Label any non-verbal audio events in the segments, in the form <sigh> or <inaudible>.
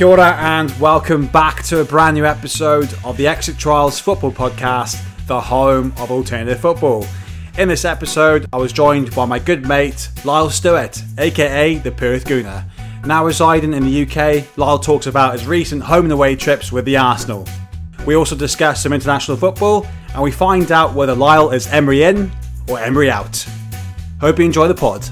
Kia ora and welcome back to a brand new episode of the Exit Trials Football Podcast, the home of alternative football. In this episode, I was joined by my good mate Lyle Stewart, aka the Perth Gooner. Now residing in the UK, Lyle talks about his recent home and away trips with the Arsenal. We also discuss some international football and we find out whether Lyle is Emery in or Emery out. Hope you enjoy the pod.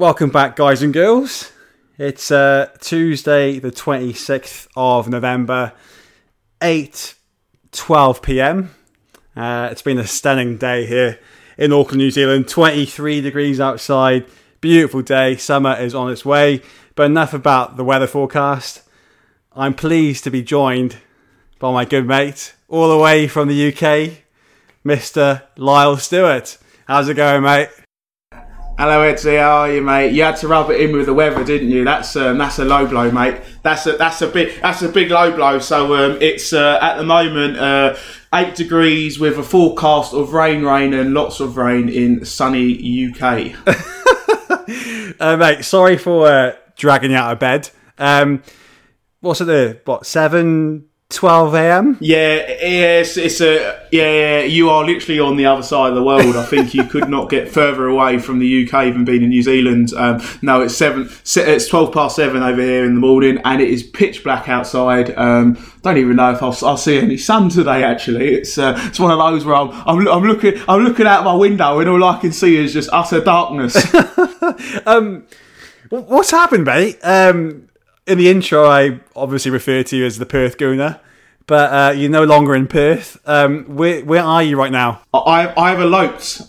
Welcome back, guys and girls. It's uh, Tuesday, the 26th of November, 8 12 pm. Uh, it's been a stunning day here in Auckland, New Zealand. 23 degrees outside, beautiful day. Summer is on its way. But enough about the weather forecast. I'm pleased to be joined by my good mate, all the way from the UK, Mr. Lyle Stewart. How's it going, mate? Hello, Etsy. How are you, mate? You had to rub it in with the weather, didn't you? That's um, that's a low blow, mate. That's a that's a big that's a big low blow. So um, it's uh, at the moment uh, eight degrees with a forecast of rain, rain, and lots of rain in sunny UK. <laughs> uh, mate, sorry for uh, dragging you out of bed. Um, what's it there? What seven 12 a.m. Yeah, it's, it's a yeah. You are literally on the other side of the world. I think you could not get further away from the UK even being in New Zealand. Um, no, it's seven. It's 12 past seven over here in the morning, and it is pitch black outside. Um, don't even know if I'll, I'll, see any sun today. Actually, it's uh, it's one of those where I'm, I'm, I'm looking I'm looking out my window, and all I can see is just utter darkness. <laughs> um, what's happened, mate? Um, in the intro, I obviously refer to you as the Perth Gooner, but uh, you're no longer in Perth. Um, where where are you right now? I I have eloped.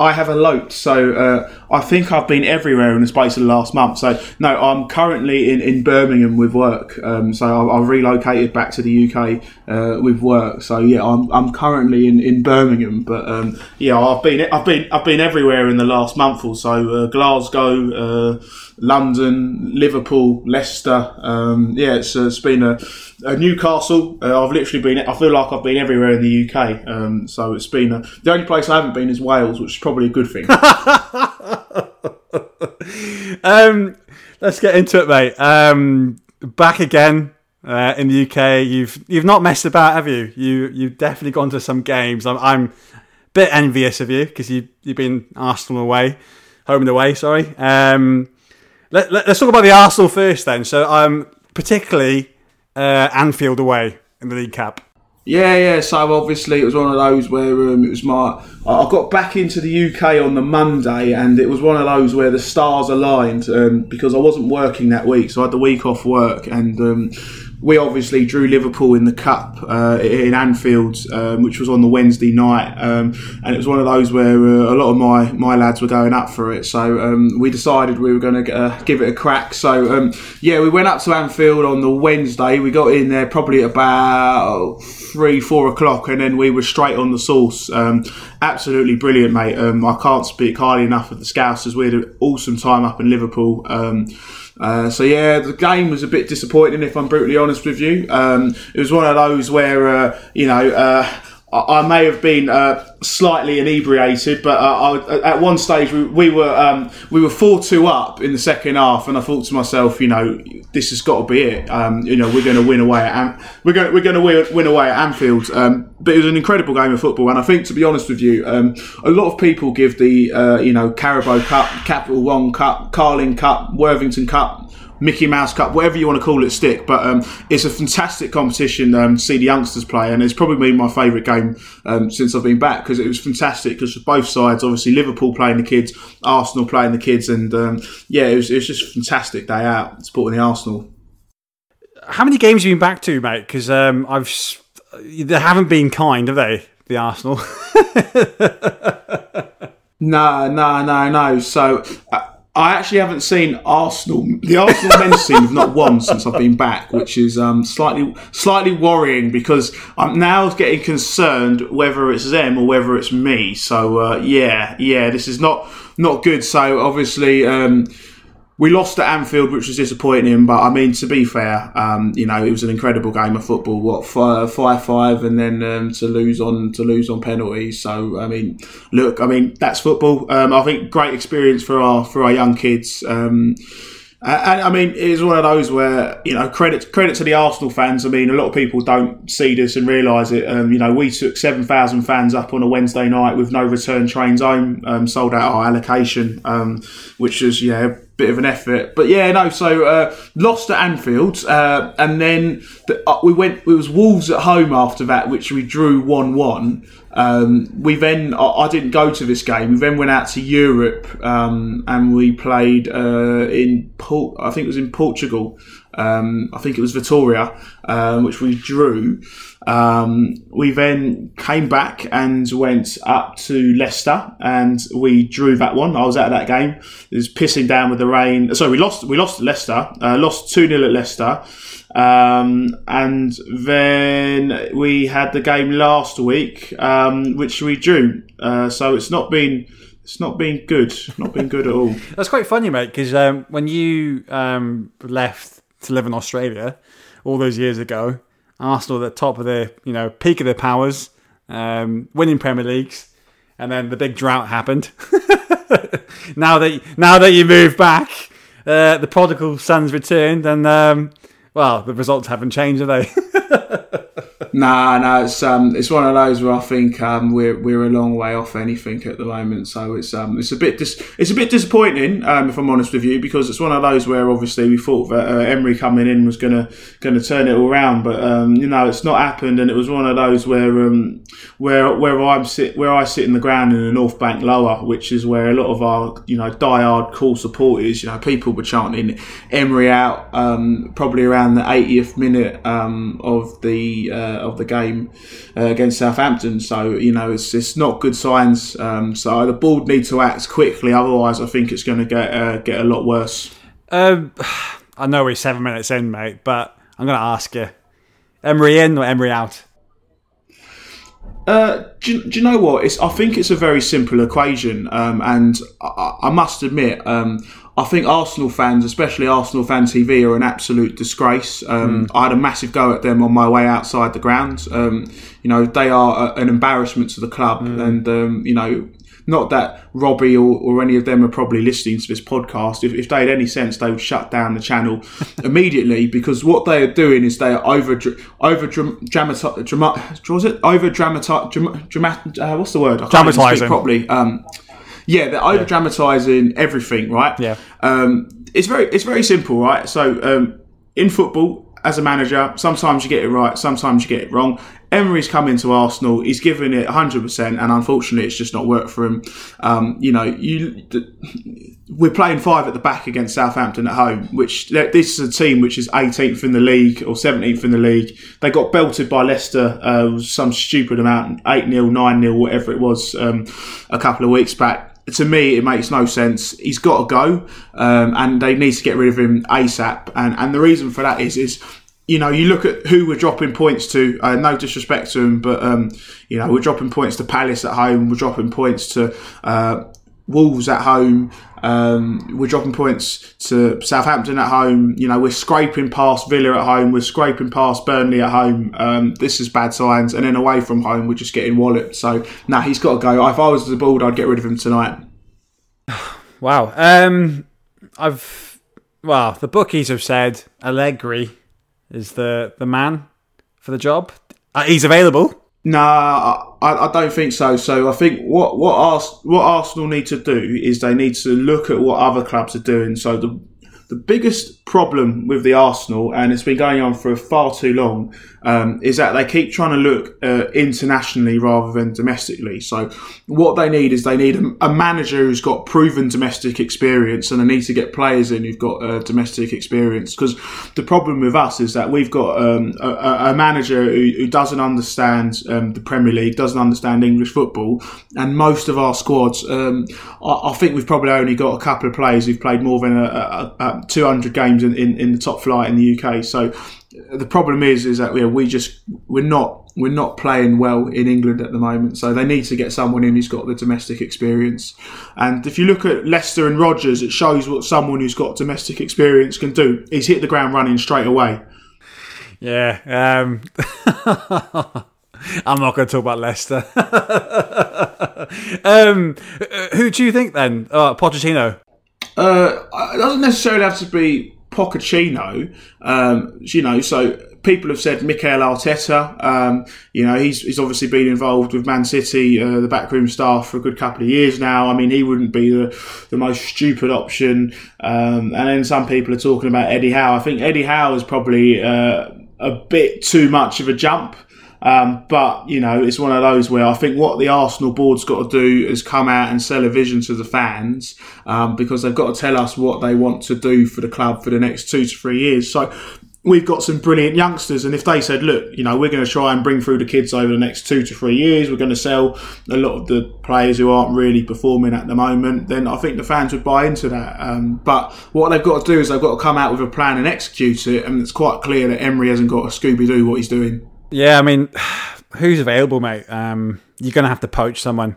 I have eloped, so uh, I think I've been everywhere in the space of the last month. So no, I'm currently in, in Birmingham with work. Um, so I, have relocated back to the UK uh, with work. So yeah, I'm, I'm currently in, in Birmingham. But um, yeah, I've been I've been I've been everywhere in the last month or so. Uh, Glasgow, uh, London, Liverpool, Leicester. Um, yeah, it's, uh, it's been a, a Newcastle. Uh, I've literally been. I feel like I've been everywhere in the UK. Um, so it's been a, the only place I haven't been is Wales, which is probably a good thing. <laughs> um, let's get into it, mate. Um, back again. Uh, in the UK, you've you've not messed about, have you? You you've definitely gone to some games. I'm, I'm bit envious of you because you you've been Arsenal away, home and away. Sorry. Um, let, us let, talk about the Arsenal first, then. So, um, particularly uh, Anfield away in the League Cup. Yeah, yeah. So obviously it was one of those where um, it was my. I got back into the UK on the Monday, and it was one of those where the stars aligned um, because I wasn't working that week, so I had the week off work, and um, we obviously drew Liverpool in the cup uh, in Anfield, um, which was on the Wednesday night, um, and it was one of those where uh, a lot of my, my lads were going up for it. So um, we decided we were going to uh, give it a crack. So um, yeah, we went up to Anfield on the Wednesday. We got in there probably about three, four o'clock, and then we were straight on the sauce. Um, absolutely brilliant, mate. Um, I can't speak highly enough of the Scousers. We had an awesome time up in Liverpool. Uh, so yeah, the game was a bit disappointing, if I'm brutally honest with you. Um, it was one of those where uh, you know. Uh, I may have been uh, slightly inebriated, but uh, I, at one stage we, we were um, we were four two up in the second half, and I thought to myself, you know, this has got to be it. Um, you know, we're going to win away at Am- we're going we're going to win, away at Anfield. Um, but it was an incredible game of football, and I think, to be honest with you, um, a lot of people give the uh, you know Carabao Cup, Capital One Cup, Carling Cup, Worthington Cup Mickey Mouse Cup, whatever you want to call it, stick. But um, it's a fantastic competition um, to see the youngsters play, and it's probably been my favourite game um, since I've been back because it was fantastic. Because both sides, obviously Liverpool playing the kids, Arsenal playing the kids, and um, yeah, it was, it was just a fantastic day out supporting the Arsenal. How many games have you been back to, mate? Because um, I've they haven't been kind, have they? The Arsenal. <laughs> no, no, no, no. So. Uh, I actually haven't seen Arsenal. The Arsenal men's <laughs> team have not won since I've been back, which is um, slightly slightly worrying because I'm now getting concerned whether it's them or whether it's me. So uh, yeah, yeah, this is not not good. So obviously. Um, we lost at Anfield, which was disappointing. But I mean, to be fair, um, you know, it was an incredible game of football. What five five, and then um, to lose on to lose on penalties. So I mean, look, I mean that's football. Um, I think great experience for our for our young kids. Um, and I mean, it's one of those where you know credit credit to the Arsenal fans. I mean, a lot of people don't see this and realise it. Um, you know, we took seven thousand fans up on a Wednesday night with no return trains home, um, sold out our allocation, um, which was yeah bit of an effort. But yeah, no. So uh, lost at Anfield, uh, and then the, uh, we went. It was Wolves at home after that, which we drew one one. Um, we then, I, I, didn't go to this game. We then went out to Europe um, and we played uh, in, Port, I think it was in Portugal. Um, I think it was Vitoria, um, which we drew. Um, we then came back and went up to Leicester and we drew that one. I was at that game. It was pissing down with the rain. Sorry, we lost. We lost Leicester. Uh, lost two 0 at Leicester. Um, and then we had the game last week, um, which we drew. Uh, so it's not been it's not been good. Not been good at all. <laughs> That's quite funny, mate. Because um, when you um, left to live in Australia all those years ago, Arsenal at the top of their you know peak of their powers, um, winning Premier Leagues, and then the big drought happened. <laughs> now that now that you move back, uh, the prodigal son's returned, and um, well, the results haven't changed, have they? <laughs> nah, no, it's um, it's one of those where I think um, we're we're a long way off anything at the moment. So it's um, it's a bit dis- it's a bit disappointing, um, if I'm honest with you, because it's one of those where obviously we thought that uh, Emery coming in was gonna gonna turn it all around, but um, you know, it's not happened, and it was one of those where um, where where I'm sit where I sit in the ground in the North Bank lower, which is where a lot of our you know diehard core supporters, you know, people were chanting Emery out, um, probably around the 80th minute um, of the uh, of the game uh, against Southampton. So you know it's it's not good signs. Um, so the board need to act quickly, otherwise I think it's going to get uh, get a lot worse. Um, <sighs> I know we're seven minutes in, mate, but I'm going to ask you: Emery in or Emery out? Uh, do, do, you know what? It's, I think it's a very simple equation, um, and I, I, must admit, um, I think Arsenal fans, especially Arsenal fan TV, are an absolute disgrace. Um, mm. I had a massive go at them on my way outside the ground. Um, you know, they are a, an embarrassment to the club, mm. and um, you know, not that Robbie or, or, any of them are probably listening to this podcast. If, if they had any sense, they would shut down the channel <laughs> immediately because what they are doing is they are over over dramatizing. Drama, it over dramatizing? Drama, uh, what's the word? I Dramatizing properly. Um, yeah, they're over dramatizing everything, right? Yeah. Um, it's very it's very simple, right? So um, in football, as a manager, sometimes you get it right, sometimes you get it wrong. Emery's come into Arsenal. He's given it 100%, and unfortunately, it's just not worked for him. Um, you know, you we're playing five at the back against Southampton at home, which this is a team which is 18th in the league or 17th in the league. They got belted by Leicester, uh, some stupid amount, 8 0, 9 0, whatever it was, um, a couple of weeks back to me, it makes no sense. He's got to go, um, and they need to get rid of him ASAP. And and the reason for that is is you know, you look at who we're dropping points to. Uh, no disrespect to him, but um, you know, we're dropping points to Palace at home. We're dropping points to uh, Wolves at home. Um, we're dropping points to Southampton at home. You know, we're scraping past Villa at home. We're scraping past Burnley at home. Um, this is bad signs. And then away from home, we're just getting walloped. So now nah, he's got to go. If I was the board, I'd get rid of him tonight. <sighs> Wow. Um, I've well, the bookies have said Allegri is the the man for the job. Uh, he's available. Nah, I, I, don't think so. So I think what what Ars- what Arsenal need to do is they need to look at what other clubs are doing. So the the biggest problem with the Arsenal, and it's been going on for far too long, um, is that they keep trying to look uh, internationally rather than domestically. So what they need is they need a, a, manager who's got proven domestic experience, and they need to get players in who've got uh, domestic experience. Because the problem with us is that we've got um, a, a, manager who, who doesn't understand um, the Premier League, doesn't understand English football, and most of our squads, um, I, I, think we've probably only got a couple of players who've played more than a 200 games in, in, in the top flight in the UK. So the problem is is that we, we just we're not we're not playing well in England at the moment, so they need to get someone in who's got the domestic experience. And if you look at Leicester and Rodgers, it shows what someone who's got domestic experience can do. He's hit the ground running straight away. Yeah. Um, <laughs> I'm not going to talk about Leicester. <laughs> um, who do you think then? Uh, Pochettino. Uh, it doesn't necessarily have to be Pochettino. Um, you know, so people have said Mikel Arteta. Um, you know, he's, he's obviously been involved with Man City, uh, the backroom staff, for a good couple of years now. I mean, he wouldn't be the, the most stupid option. Um, and then some people are talking about Eddie Howe. I think Eddie Howe is probably uh, a bit too much of a jump. Um, but you know, it's one of those where I think what the Arsenal board's got to do is come out and sell a vision to the fans um, because they've got to tell us what they want to do for the club for the next two to three years. So we've got some brilliant youngsters, and if they said, "Look, you know, we're going to try and bring through the kids over the next two to three years. We're going to sell a lot of the players who aren't really performing at the moment," then I think the fans would buy into that. Um, but what they've got to do is they've got to come out with a plan and execute it, and it's quite clear that Emery hasn't got a Scooby Doo what he's doing. Yeah, I mean, <sighs> who's available, mate? Um, you're going to have to poach someone.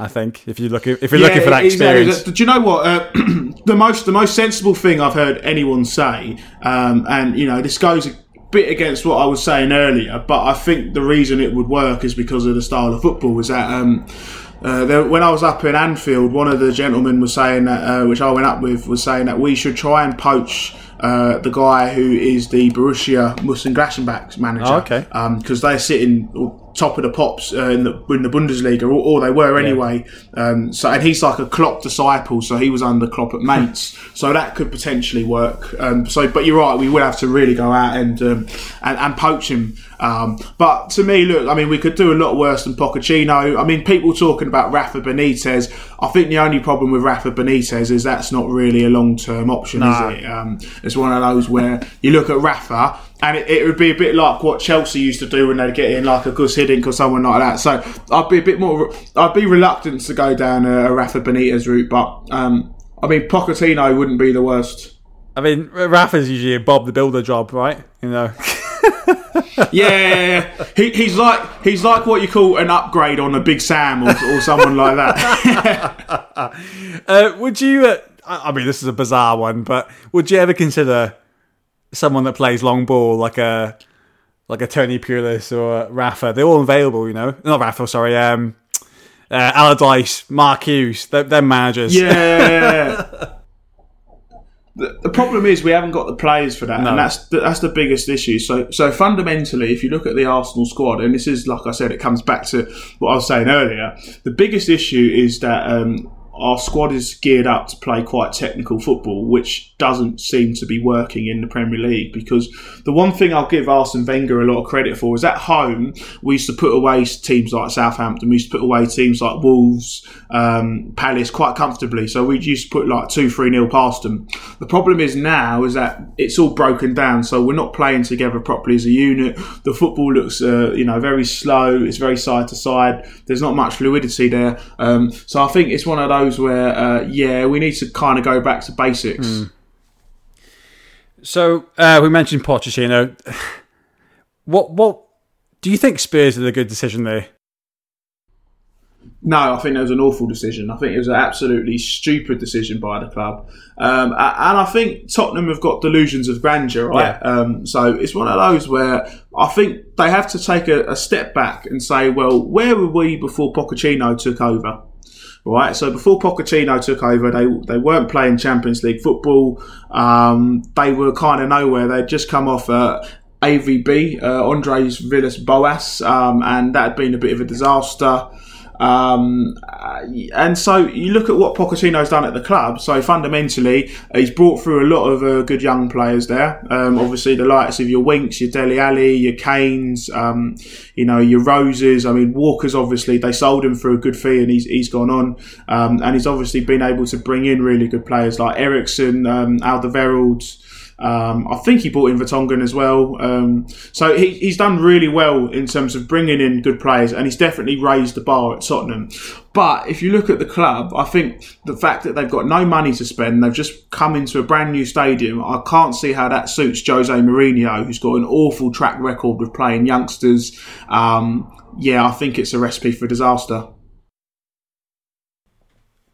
I think if you look if you're yeah, looking for that experience. Do you know what uh, <clears throat> the most the most sensible thing I've heard anyone say, um, and you know this goes a bit against what I was saying earlier, but I think the reason it would work is because of the style of football. Was that um, uh, there, when I was up in Anfield, one of the gentlemen was saying that, uh, which I went up with, was saying that we should try and poach uh, the guy who is the Borussia Mönchengladbach manager. Oh, okay. Because um, they're sitting top of the pops uh, in, the, in the Bundesliga, or, or they were anyway. Yeah. Um, so and he's like a Klopp disciple, so he was under Klopp at Mainz, so that could potentially work. Um, so, but you're right, we would have to really go out and um, and, and, poach him. Um, but to me, look, I mean, we could do a lot worse than Pochettino. I mean, people talking about Rafa Benitez. I think the only problem with Rafa Benitez is that's not really a long term option, no. is it? Um, it's one of those where you look at Rafa and it, it, would be a bit like what Chelsea used to do when they'd get in like a Gus Hiddink or someone like that. So I'd be a bit more, I'd be reluctant to go down a, a Rafa Benitez route, but um, I mean Pochettino wouldn't be the worst. I mean Rafa's usually a Bob the Builder job, right? You know. <laughs> yeah, he, he's like he's like what you call an upgrade on a Big Sam or, or someone like that. <laughs> uh, would you? Uh, I mean, this is a bizarre one, but would you ever consider? Someone that plays long ball like a like a Tony Pulis or Rafa. They're all available, you know. Not Rafa, sorry. Um, uh, Allardyce, Mark Hughes, they're, they're managers. Yeah. <laughs> the, the problem is we haven't got the players for that, no. and that's the, that's the biggest issue. So, so fundamentally, if you look at the Arsenal squad, and this is like I said, it comes back to what I was saying earlier. The biggest issue is that um, our squad is geared up to play quite technical football, which doesn't seem to be working in the Premier League. Because the one thing I'll give Arsene Wenger a lot of credit for is at home we used to put away teams like Southampton, we used to put away teams like Wolves, um, Palace quite comfortably. So we used to put like two, three nil past them. The problem is now is that it's all broken down, so we're not playing together properly as a unit. The football looks, uh, you know, very slow. It's very side to side. There's not much fluidity there. Um, so I think it's one of those where, uh, yeah, we need to kind of go back to basics. Mm. So uh, we mentioned Pochettino. <sighs> What what do you think Spurs did a good decision there? No, I think it was an awful decision. I think it was an absolutely stupid decision by the club, um, and I think Tottenham have got delusions of grandeur, right? Yeah. Um, so it's one of those where I think they have to take a, a step back and say, well, where were we before Pochettino took over? Right? So before Pochettino took over, they they weren't playing Champions League football. Um, they were kind of nowhere. They'd just come off uh, AVB, uh, Andres Villas Boas, um, and that had been a bit of a disaster. Um, and so you look at what Pochettino's done at the club. So fundamentally, he's brought through a lot of uh, good young players there. Um, obviously, the likes of your Winks, your Dele Alli, your Kanes, um, you know, your Roses. I mean, Walker's obviously they sold him for a good fee, and he's he's gone on, um, and he's obviously been able to bring in really good players like Eriksen, um, Alderweireld. Um, I think he brought in Vertonghen as well. Um, so he, he's done really well in terms of bringing in good players, and he's definitely raised the bar at Tottenham. But if you look at the club, I think the fact that they've got no money to spend, they've just come into a brand new stadium. I can't see how that suits Jose Mourinho, who's got an awful track record with playing youngsters. Um, yeah, I think it's a recipe for disaster.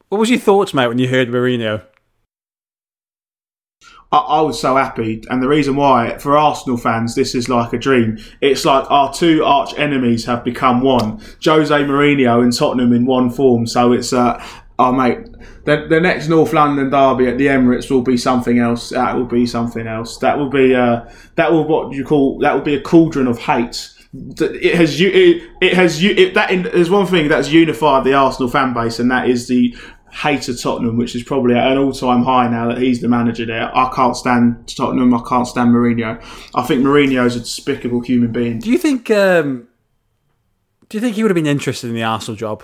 What was your thoughts, mate, when you heard Mourinho? I, was so happy, and the reason why, for Arsenal fans, this is like a dream. It's like our two arch enemies have become one. Jose Mourinho and Tottenham in one form. So it's, uh, oh mate, the, the next North London derby at the Emirates will be something else. That will be something else. That will be, uh, that will what you call, that will be a cauldron of hate it has it, it has it, that in, there's one thing that's unified the Arsenal fan base, and that is the hate of Tottenham, which is probably at an all-time high now that he's the manager there. I can't stand Tottenham. I can't stand Mourinho. I think Mourinho is a despicable human being. Do you think? Um, do you think he would have been interested in the Arsenal job?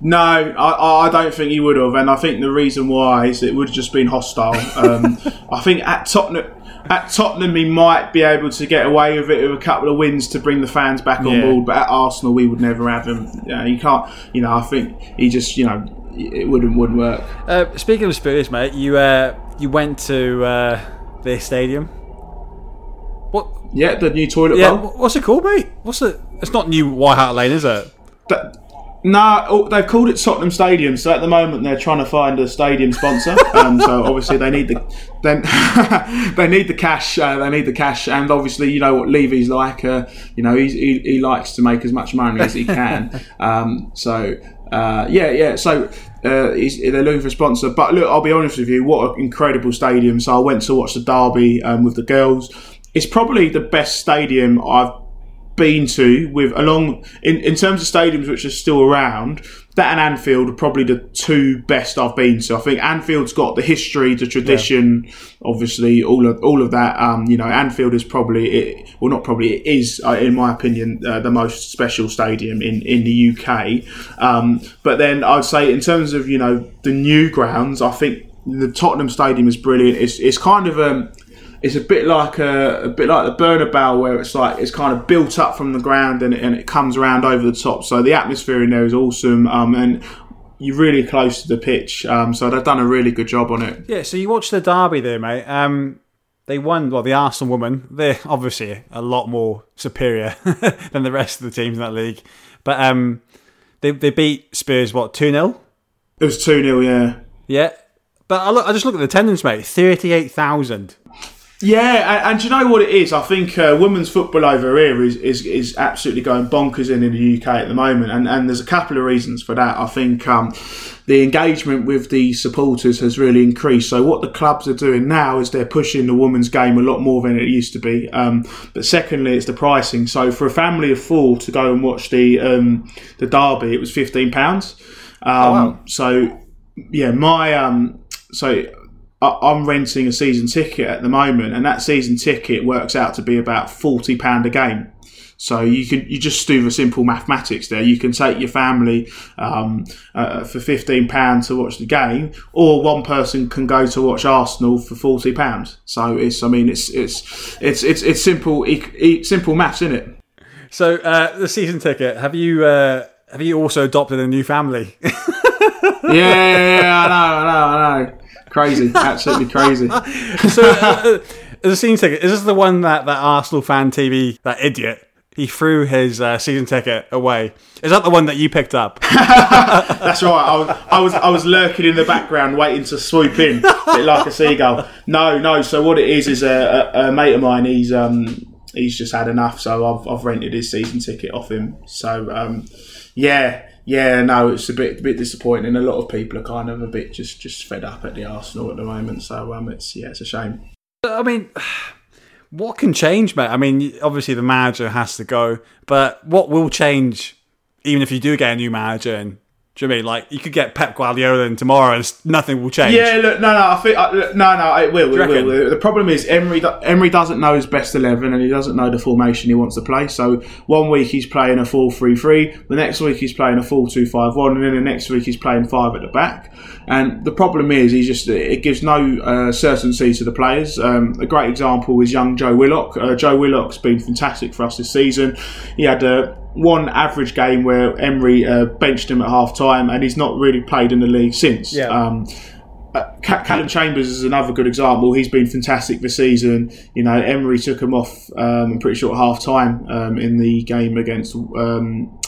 No, I, I don't think he would have, and I think the reason why is it would have just been hostile. Um, <laughs> I think at Tottenham, at Tottenham, he might be able to get away with it with a couple of wins to bring the fans back on Yeah. board. But at Arsenal, we would never have him. You, can't. You know, I think he just. You know, it wouldn't wouldn't work. Uh, speaking of Spurs, mate, you uh, you went to uh, their stadium. What? Yeah, the new toilet Yeah, bowl. what's it called, mate? What's it? It's not New White Hart Lane, is it? But, no, oh, they've called it Tottenham Stadium. So at the moment, they're trying to find a stadium sponsor. um, so obviously, they need the then <laughs> they need the cash. Uh, they need the cash, and obviously, you know what Levy's like. Uh, you know, he's, he he likes to make as much money as he can. <laughs> um, so. Uh, yeah, yeah. So uh, he's, they're looking for a sponsor. But look, I'll be honest with you. What an incredible stadium! So I went to watch the derby um, with the girls. It's probably the best stadium I've been to with along in, in terms of stadiums which are still around that and Anfield are probably the two best I've been to. I think Anfield's got the history, the tradition, obviously all of all of that. Um, you know, Anfield is probably it, well, not probably it is, uh, in my opinion, uh, the most special stadium in in the UK. Um, but then I'd say in terms of you know the new grounds, I think the Tottenham Stadium is brilliant. It's it's kind of um it's a bit like a, a bit like the Bernabeu, where it's like it's kind of built up from the ground and, and it comes around over the top. So the atmosphere in there is awesome, um, and you're really close to the pitch. Um, so they've done a really good job on it. Yeah. So you watched the derby there, mate. Um, they won. Well, the Arsenal women. They're obviously a lot more superior <laughs> than the rest of the teams in that league. But um, they they beat Spurs what two 0 It was two 0 yeah. Yeah. But I look. I just look at the attendance, mate. Thirty eight thousand. Yeah, and, and do you know what it is? I think uh, women's football over here is, is is absolutely going bonkers in, in the UK at the moment, and, and there's a couple of reasons for that. I think um, the engagement with the supporters has really increased. So what the clubs are doing now is they're pushing the women's game a lot more than it used to be. Um, but secondly, it's the pricing. So for a family of four to go and watch the um, the derby, it was fifteen pounds. Um, wow. So yeah, my um, so I'm renting a season ticket at the moment, and that season ticket works out to be about forty pound a game. So you can you just do the simple mathematics there. You can take your family um, uh, for fifteen pounds to watch the game, or one person can go to watch Arsenal for forty pounds. So it's I mean it's it's it's it's, it's simple simple maths, isn't it? So uh, the season ticket. Have you uh, have you also adopted a new family? <laughs> Yeah, yeah, yeah, I know, I know, I know. Crazy, absolutely crazy. <laughs> so uh, the season ticket is this the one that that Arsenal fan TV that idiot he threw his uh, season ticket away? Is that the one that you picked up? <laughs> That's right. I was, I was, I was lurking in the background, waiting to swoop in, a bit like a seagull. No, no. So what it is is a, a, a mate of mine. He's um, he's just had enough. So I've, I've rented his season ticket off him. So um, yeah, yeah. No, it's a bit, a bit disappointing. A lot of people are kind of a bit just, just fed up at the Arsenal at the moment. So um, it's yeah, it's a shame. I mean, <sighs> what can change, mate? I mean, obviously the manager has to go, but what will change, even if you do get a new manager? And Do you know I mean like you could get Pep Guardiola in tomorrow and nothing will change? Yeah, look, no, no, I think uh, look, no, no, it will. It will. The problem is Emery. Emery doesn't know his best eleven, and he doesn't know the formation he wants to play. So one week he's playing a 4-3-3, the next week he's playing a 4-2-5-1, and then the next week he's playing five at the back. And the problem is, he just it gives no uh, certainty to the players. Um, a great example is young Joe Willock. Uh, Joe Willock's been fantastic for us this season. He had a one average game where Emery uh, benched him at half time, and he's not really played in the league since. Yeah. Um, uh, Calum Chambers is another good example. He's been fantastic this season. You know, Emery took him off. Um, I'm pretty sure at half time um, in the game against um,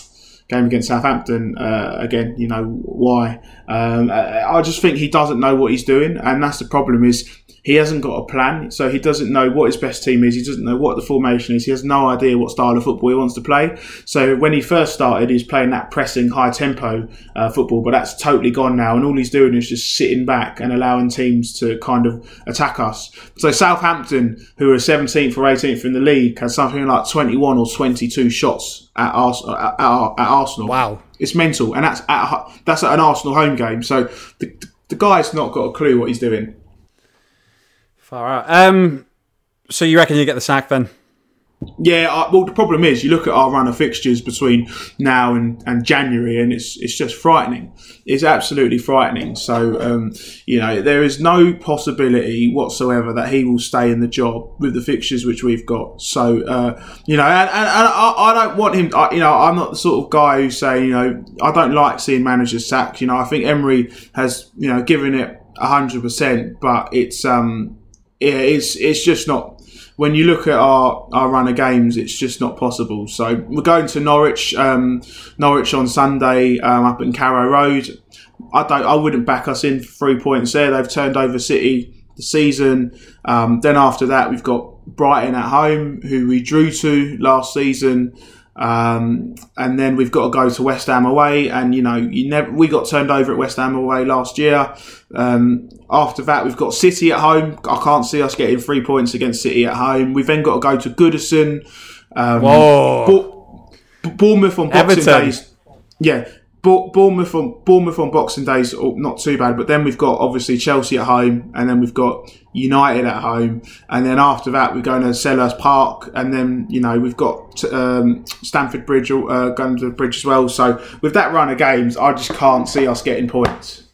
game against Southampton. Uh, again, you know why? Um, I, I just think he doesn't know what he's doing, and that's the problem. Is he hasn't got a plan, so he doesn't know what his best team is. He doesn't know what the formation is. He has no idea what style of football he wants to play. So when he first started, he's playing that pressing, high tempo uh, football, but that's totally gone now. And all he's doing is just sitting back and allowing teams to kind of attack us. So Southampton, who are 17th or 18th in the league, has something like 21 or 22 shots at, Ars- at, at, at Arsenal. Wow. It's mental, and that's at that's at an Arsenal home game. So the, the guy's not got a clue what he's doing. Far out. Um, so you reckon you get the sack then? Yeah, I, well, the problem is you look at our run of fixtures between now and, and January, and it's it's just frightening. It's absolutely frightening. So, um, you know, there is no possibility whatsoever that he will stay in the job with the fixtures which we've got. So, uh, you know, and, and, and I, I don't want him. I, you know, I'm not the sort of guy who say, you know, I don't like seeing managers sacked. You know, I think Emery has, you know, given it hundred percent, but it's um, yeah, it's it's just not when you look at our, our run of games, it's just not possible. So we're going to Norwich, um, Norwich on Sunday um, up in Carrow Road. I don't, I wouldn't back us in for three points there. They've turned over City the season. Um, then after that, we've got Brighton at home, who we drew to last season. Um, and then we've got to go to West Ham away, and you know, you never we got turned over at West Ham away last year. Um, after that, we've got City at home. I can't see us getting three points against City at home. We've then got to go to Goodison. Um, Whoa. Bo- Bournemouth on Boxing Everton. Days. Yeah, Bournemouth on Bournemouth on Boxing Days, oh, not too bad. But then we've got obviously Chelsea at home, and then we've got United at home, and then after that we're going to Selhurst Park, and then you know we've got um, Stamford Bridge uh, going to the bridge as well. So with that run of games, I just can't see us getting points.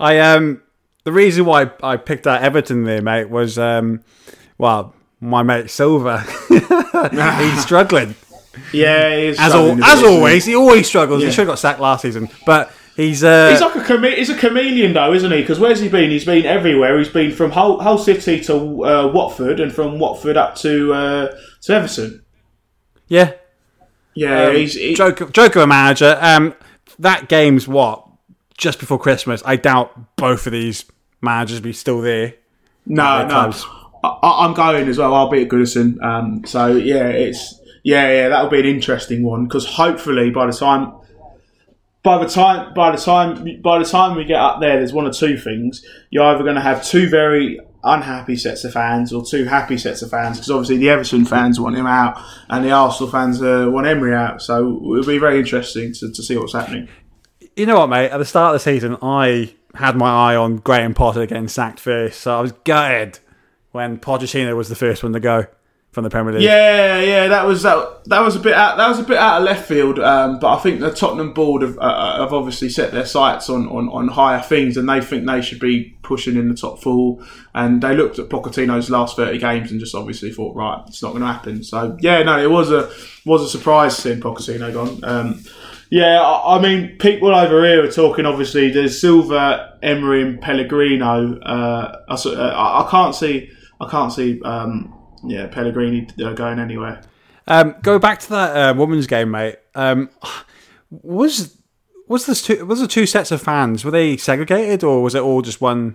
I um the reason why I picked out Everton there, mate, was um well my mate Silver. <laughs> He's <laughs> struggling Yeah, he as al- as bit, always. He always struggles. Yeah. He should have got sacked last season, but he's uh He's like a chame- he's a chameleon though, isn't he? Because where's he been? He's been everywhere. He's been from Hull, Hull City to uh, Watford, and from Watford up to uh, to Everton. yeah. Yeah, Um, he's he, joke, joke of a manager. Um, that game's what just before Christmas. I doubt both of these managers will be still there. no, no. clubs. I, I- I'm going as well. I'll be at Goodison. Um, so yeah, it's yeah, yeah. That'll be an interesting one because hopefully by the time. By the time, by the time, by the time we get up there, there's one or two things. You're either going to have two very unhappy sets of fans or two happy sets of fans because obviously the Everton fans want him out and the Arsenal fans uh, want Emery out. So it'll be very interesting to, to see what's happening. You know what, mate? At the start of the season, I had my eye on Graham Potter getting sacked first, so I was gutted when Pochettino was the first one to go from the Premier League. Yeah, yeah, that was that, that was a bit out, that was a bit out of left field. Um, but I think the Tottenham board have, uh, have obviously set their sights on, on, on higher things, and they think they should be pushing in the top four. And they looked at Pochettino's last thirty games and just obviously thought, right, it's not going to happen. So yeah, no, it was a was a surprise seeing Pochettino gone. Um, yeah, I, I mean, people over here are talking. Obviously, there's Silva, Emery, and Pellegrini. Uh, I, uh, I can't see, I can't see. Um, yeah, Pellegrini uh, going anywhere. Um, go back to that uh, women's game, mate. Um, was was this two was the two sets of fans were they segregated or was it all just one?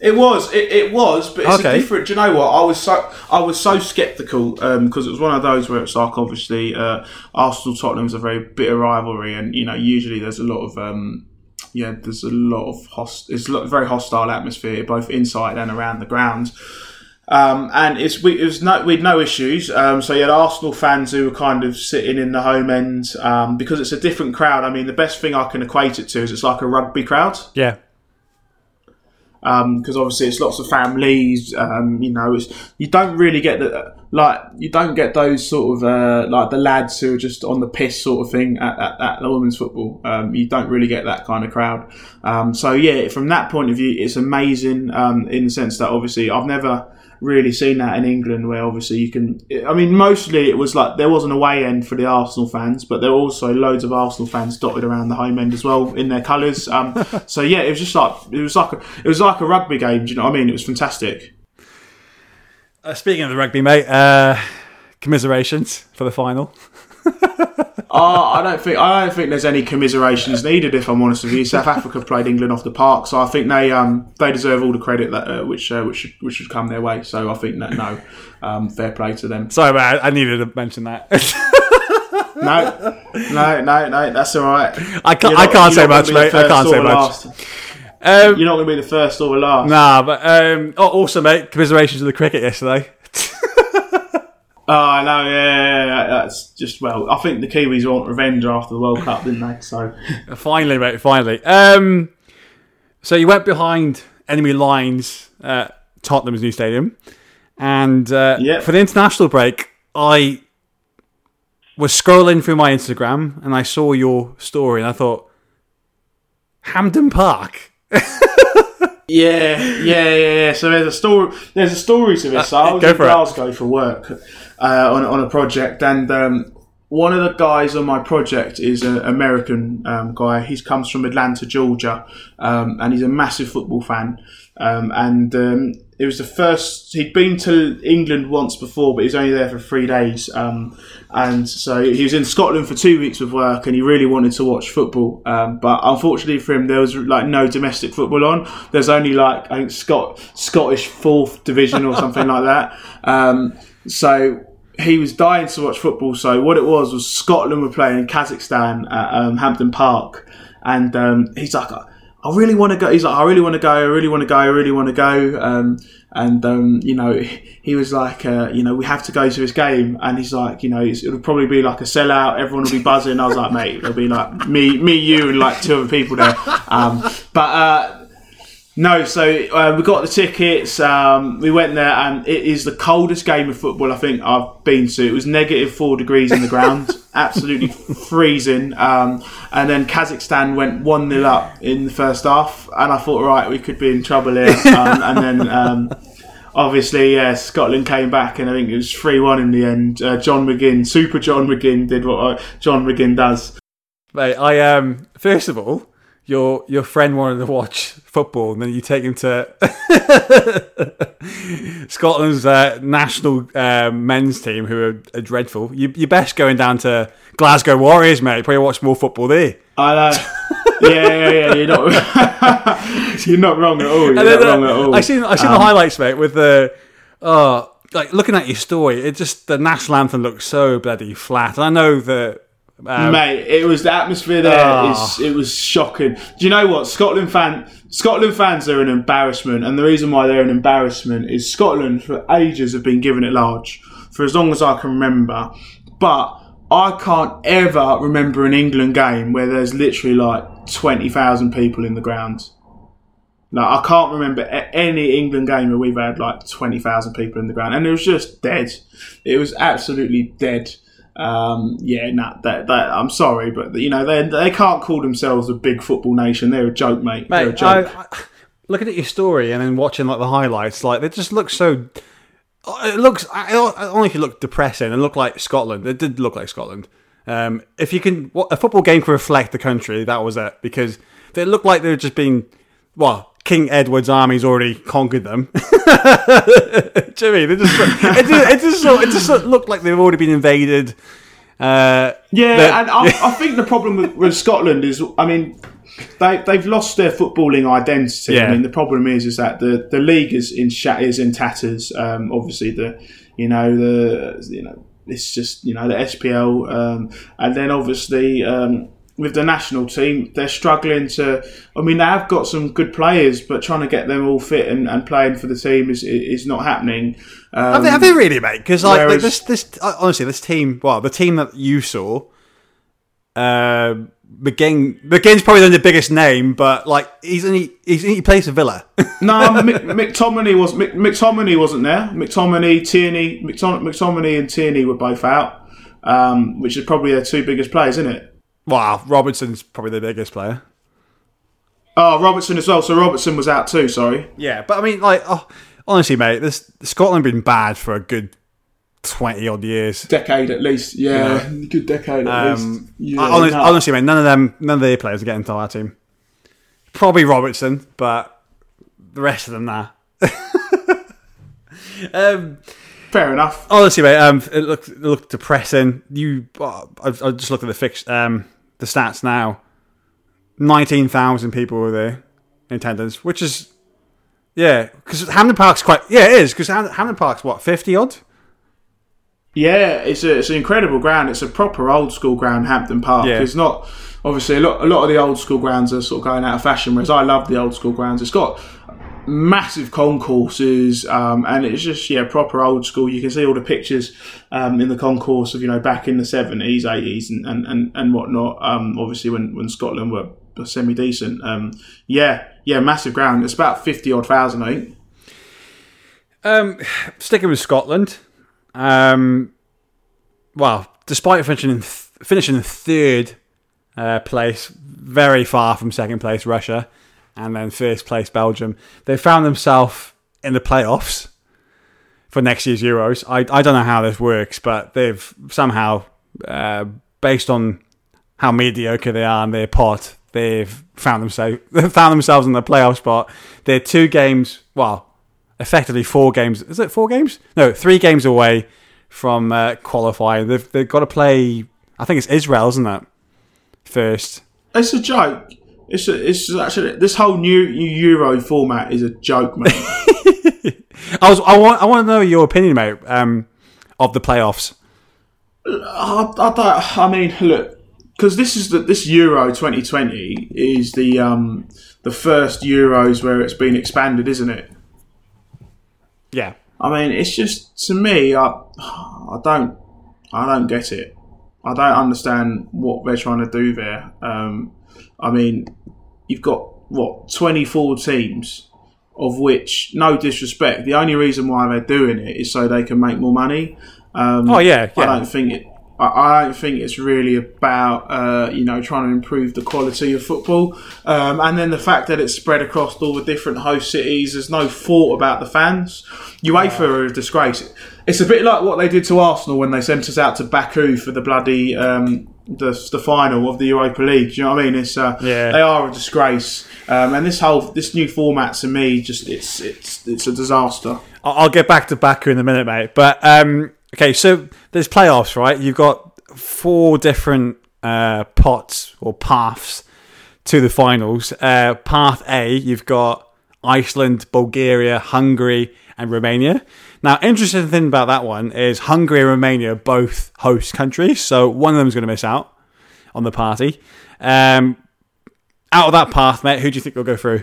It was, it, it was, but it's Okay. a different. Do you know what? I was so I was so sceptical because it was one of those where it's like obviously uh, Arsenal Tottenham's a very bitter rivalry, and you know usually there's a lot of um, yeah there's a lot of host it's a lot, very hostile atmosphere both inside and around the ground. Um, and it's we it was no we had no issues. Um, so you had Arsenal fans who were kind of sitting in the home end um, because it's a different crowd. I mean, the best thing I can equate it to is it's like a rugby crowd Yeah. because obviously it's lots of families. Um, you know, it's, you don't really get the like you don't get those sort of uh, like the lads who are just on the piss sort of thing at, at, at the women's football. Um, you don't really get that kind of crowd. Um, so yeah, from that point of view, it's amazing um, in the sense that obviously I've never really seen that in England where obviously you can I mean mostly it was like there was an away end for the Arsenal fans but there were also loads of Arsenal fans dotted around the home end as well in their colours. Um, <laughs> so yeah it was just like it was like a, it was like a rugby game do you know what I mean? It was fantastic. Uh, speaking of the rugby, mate, uh, commiserations for the final. <laughs> Oh, I don't think I don't think there's any commiserations needed. If I'm honest with you, South Africa played England off the park, so I think they um, they deserve all the credit that uh, which uh, which should, which should come their way. So I think that no, um, fair play to them. Sorry, man, I needed to mention that. <laughs> No, no, no, no, that's all right. I can't, You're I can't say much, mate. I can't say much. last. Um, You're not going to be the first or the last. nah, but um, oh, also, mate, commiserations of the cricket yesterday. Oh, I know. Yeah, yeah, yeah, that's just well. I think the Kiwis want revenge after the World Cup, didn't they? So <laughs> finally, mate, finally. Um, so you went behind enemy lines at Tottenham's new stadium, and uh, Yep. for the international break, I was scrolling through my Instagram and I saw your story, and I thought, Hampden Park. <laughs> Yeah, yeah, yeah, yeah. So there's a story. There's a story to this. So I was go in. Glasgow for work uh, on on a project, and um, one of the guys on my project is an American um, guy. He comes from Atlanta, Georgia, um, and he's a massive football fan. Um, and um, it was the first he'd been to England once before, but he was only there for three days. Um, and so he was in Scotland for two weeks with work, and he really wanted to watch football. Um, but unfortunately for him, there was like no domestic football on. There's only like I think Scot Scottish fourth division or something like that. So he was dying to watch football. So what it was was Scotland were playing Kazakhstan at um, Hampden Park, and um, he's like. I really want to go. He's like, I really want to go. I really want to go. I really want to go. Um, and um, you know, <laughs> he was like, uh, you know, we have to go to this game. And he's like, you know, it'll probably be like a sellout. Everyone will be buzzing. I was like, mate, it'll be like me, me, you, and like two other people there. Um, but uh, no, so uh, we got the tickets. Um, we went there, and it is the coldest game of football I think I've been to. It was negative four degrees in the ground, <laughs> absolutely freezing. Um, and then Kazakhstan went one 0 up in the first half, and I thought, right, we could be in trouble here. <laughs> Um, and then. Um, Obviously, yeah, Scotland came back, and I think it was three-one in the end. Uh, John McGinn, Super John McGinn, did what uh, John McGinn does. Mate, I um first of all, your your friend wanted to watch football, and then you take him to <laughs> Scotland's uh, national uh, men's team, who are, are dreadful. You you best going down to Glasgow Warriors, mate. You probably watch more football there. I know. <laughs> yeah, yeah, yeah. You're not. <laughs> you're not wrong at all. You're not then, uh, wrong at all. I seen I seen the highlights, mate, with the oh, like looking at your story. It just the national anthem looks so bloody flat. And I know that. Um, Mate, it was the atmosphere there. Is it was shocking. Do you know what Scotland fan? Scotland fans are an embarrassment, and the reason why they're an embarrassment is Scotland for ages have been given it large for as long as I can remember. But I can't ever remember an England game where there's literally like twenty thousand people in the ground. Like I can't remember any England game where we've had like twenty thousand people in the ground, and it was just dead. It was absolutely dead. Um, yeah, nah, that, that, I'm sorry, but you know they they can't call themselves a big football nation. They're a joke, mate. They're a Mate, joke. I, I, looking at your story and then watching like the highlights, like they just look so. It looks. I, I only if you look depressing and look like Scotland. It did look like Scotland. Um, if you can, what, a football game can reflect the country. That was it because they looked like they're just being. Well, King Edward's army's already conquered them. <laughs> Jimmy, they just. It just, it just, it just looked like they've already been invaded. Uh, Yeah, and I, I think the problem with, with Scotland is, I mean, they they've lost their footballing identity. Yeah. I mean, the problem is is that the, the league is in shat is in tatters. Um, obviously, the you know the you know it's just you know the SPL, um, and then obviously. Um, with the national team, they're struggling to. I mean, they have got some good players, but trying to get them all fit and, and playing for the team is is not happening. Um, have, they, have they really, mate? Because like, whereas- this, this uh, honestly, this team. Well, the team that you saw, uh, McGinn. McGinn's probably the biggest name, but like he's only he's he plays for Villa. <laughs> No, Mick, McTominay was Mick, McTominay wasn't there. McTominay, Tierney, McTom, McTominay and Tierney were both out, um, which is probably their two biggest players, isn't it? Wow, Robertson's probably the biggest player. Oh, Robertson as well. So Robertson was out too. Sorry. Yeah, but I mean, like, oh, honestly, mate, this Scotland been bad for a good twenty odd years. Decade at least. Yeah, good decade at least. Um, Yeah, honest. Honestly, mate, none of them, none of their players are getting into our team. Probably Robertson, but the rest of them, nah. <laughs> um, fair enough. honestly, mate, um, it looked it looked depressing. You, uh, I've, I've just looked at the fix, um, the stats now. Nineteen thousand people were there in attendance, which is, yeah, because Hampden Park's quite, yeah, it is because Hampden Park's what fifty odd. Yeah, it's a, it's an incredible ground. It's a proper old school ground, Hampden Park. Yeah. It's not obviously a lot. A lot of the old school grounds are sort of going out of fashion. Whereas I love the old school grounds. It's got massive concourses, um, and it's just yeah, proper old school. You can see all the pictures um, in the concourse of you know back in the seventies, eighties, and, and and and whatnot. Um, obviously, when when Scotland were, semi decent. Um, yeah, yeah, massive ground. It's about fifty odd thousand, I think. Um, <sighs> sticking with Scotland, um, well, despite finishing in th- finishing third uh, place, very far from second place Russia, and then first place Belgium, they found themselves in the playoffs for next year's Euros. I I don't know how this works, but they've somehow, uh, based on how mediocre they are in their pot, they've found themselves <laughs> found themselves in the playoff spot. They're two games, well, effectively four games. Is it four games? No, three games away from uh, qualifying. They've they've got to play. I think it's Israel, isn't it? First. It's a joke. It's a, it's actually this whole new, Euro format is a joke, man. <laughs> I was I want I want to know your opinion, mate, um, of the playoffs. I, I. I mean, look, because this is the this Euro 2020 is the um the first Euros where it's been expanded, isn't it? Yeah. I mean, it's just to me, I I don't I don't get it. I don't understand what they're trying to do there. Um, I mean, you've got what 24 teams, of which, no disrespect, the only reason why they're doing it is so they can make more money. Um, Oh yeah, I don't think it. I, I don't think it's really about uh, you know trying to improve the quality of football, um, and then the fact that it's spread across all the different host cities. There's no thought about the fans. UEFA are a disgrace. It's a bit like what they did to Arsenal when they sent us out to Baku for the bloody um, the the final of the Europa League. Do you know what I mean? It's uh, Yeah. they are a disgrace, um, and this whole this new format to me just it's it's it's a disaster. I'll I'll get back to Baku in a minute, mate. But um, okay, so there's playoffs, right? You've got four different uh, pots or paths to the finals. Uh, path A, you've got Iceland, Bulgaria, Hungary, and Romania. Now, interesting thing about that one is Hungary and Romania are both host countries, so one of them is going to miss out on the party. Um, out of that path, mate, who do you think will go through?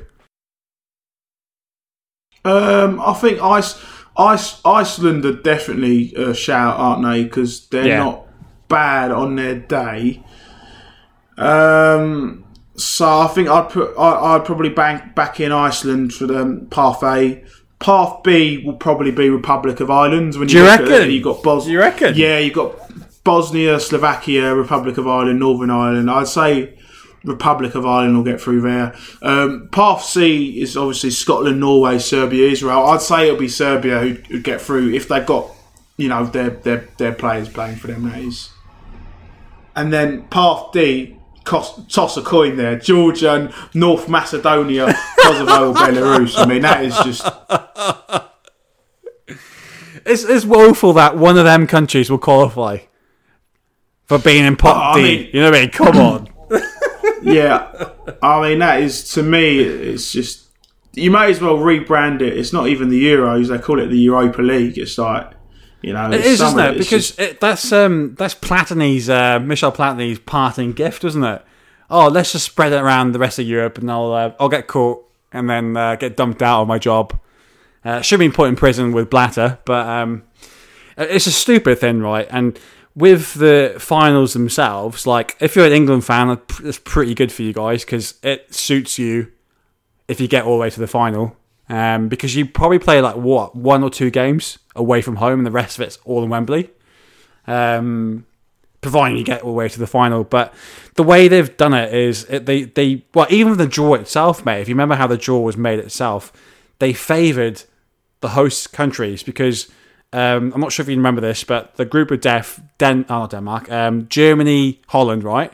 Um, I think Ice, Ice, Iceland are definitely a shout, aren't they? Because they're Yeah. not bad on their day. Um, so I think I'd put I, I'd probably bank back in Iceland for the path A. Path B will probably be Republic of Ireland. When Do you at reckon? it, You've got Bos- You reckon? Yeah, you've got Bosnia, Slovakia, Republic of Ireland, Northern Ireland. I'd say Republic of Ireland will get through there. Um, path C is obviously Scotland, Norway, Serbia, Israel. I'd say it'll be Serbia who who'd get through if they've got, you know, their their their players playing for them. That is. And then path D, cost, toss a coin there. Georgia, North Macedonia, Kosovo, Belarus. I mean, that is just <laughs> It's, it's woeful that one of them countries will qualify for being in pot I D. mean- you know what I mean? Come on. <laughs> yeah. I mean, that is to me. It's just you may as well rebrand it. It's not even the Euros; they call it the Europa League. It's like you know, It is, isn't it? Because it, that's um, that's Platini's uh, Michel Platini's parting gift, isn't it? oh, let's just spread it around the rest of Europe, and I'll uh, I'll get caught and then uh, get dumped out of my job. Uh, should have been put in prison with Blatter, but um, it's a stupid thing, right? And with the finals themselves, like if you're an England fan, it's pretty good for you guys because it suits you if you get all the way to the final. Um, because you probably play like what one or two games away from home, and the rest of it's all in Wembley. Um, providing you get all the way to the final. But the way they've done it is they they well even the draw itself, mate. If you remember how the draw was made itself, they favoured the host countries because um, I'm not sure if you remember this, but the group of death, Den- oh, Denmark, um, Germany, Holland, right,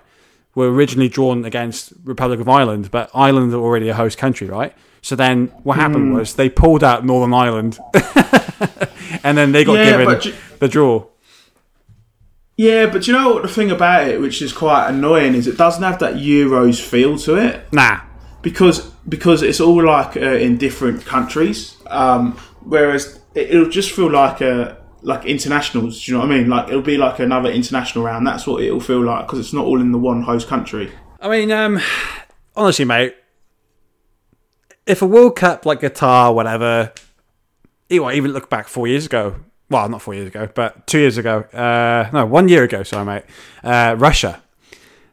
were originally drawn against Republic of Ireland, but Ireland are already a host country, right? So then what happened Hmm. was they pulled out Northern Ireland, <laughs> and then they got Yeah, given you- the draw. Yeah, but you know what the thing about it, which is quite annoying, is it doesn't have that Euros feel to it Nah, because because it's all like uh, in different countries. Um, whereas it, it'll just feel like a like internationals. Do you know what I mean? Like it'll be like another international round. That's what it'll feel like because it's not all in the one host country. I mean, um, honestly, mate, if a World Cup like Qatar, whatever, even even look back four years ago. Well, not four years ago, but two years ago. Uh, no, one year ago. Sorry, mate. Uh, Russia.